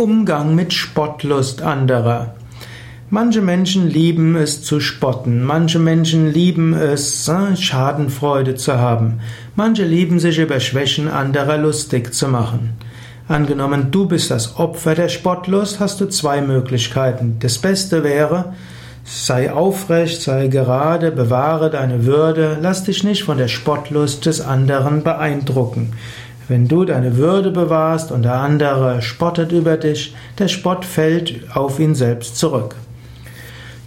Umgang mit Spottlust anderer. Manche Menschen lieben es zu spotten, manche Menschen lieben es, äh, Schadenfreude zu haben, manche lieben sich über Schwächen anderer lustig zu machen. Angenommen, du bist das Opfer der Spottlust, hast du zwei Möglichkeiten. Das Beste wäre, sei aufrecht, sei gerade, bewahre deine Würde, lass dich nicht von der Spottlust des anderen beeindrucken. Wenn du deine Würde bewahrst und der andere spottet über dich, der Spott fällt auf ihn selbst zurück.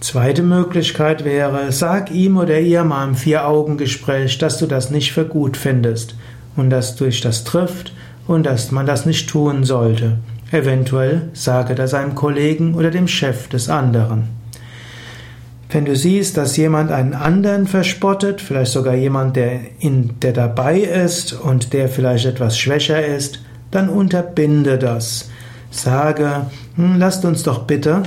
Zweite Möglichkeit wäre, sag ihm oder ihr mal im Vier-Augen-Gespräch, dass du das nicht für gut findest und dass dich das trifft und dass man das nicht tun sollte. Eventuell sage das einem Kollegen oder dem Chef des anderen. Wenn du siehst, dass jemand einen anderen verspottet, vielleicht sogar jemand, der, in, der dabei ist und der vielleicht etwas schwächer ist, dann unterbinde das. Sage, hm, lasst uns doch bitte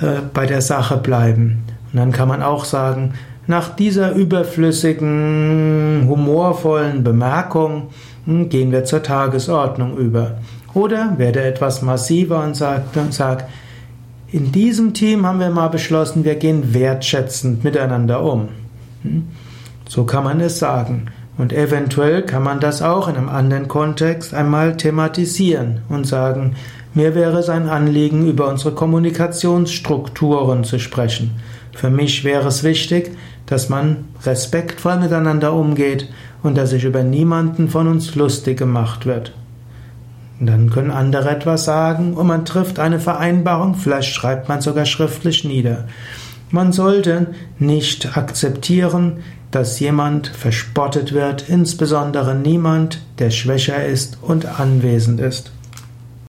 äh, bei der Sache bleiben. Und dann kann man auch sagen, nach dieser überflüssigen, humorvollen Bemerkung hm, gehen wir zur Tagesordnung über. Oder werde etwas massiver und sag, sag in diesem Team haben wir mal beschlossen, wir gehen wertschätzend miteinander um. Hm? So kann man es sagen. Und eventuell kann man das auch in einem anderen Kontext einmal thematisieren und sagen, mir wäre es ein Anliegen, über unsere Kommunikationsstrukturen zu sprechen. Für mich wäre es wichtig, dass man respektvoll miteinander umgeht und dass sich über niemanden von uns lustig gemacht wird. Und dann können andere etwas sagen und man trifft eine Vereinbarung, vielleicht schreibt man sogar schriftlich nieder. Man sollte nicht akzeptieren, dass jemand verspottet wird, insbesondere niemand, der schwächer ist und anwesend ist.